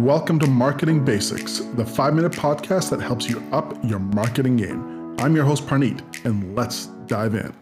Welcome to Marketing Basics, the five minute podcast that helps you up your marketing game. I'm your host, Parneet, and let's dive in.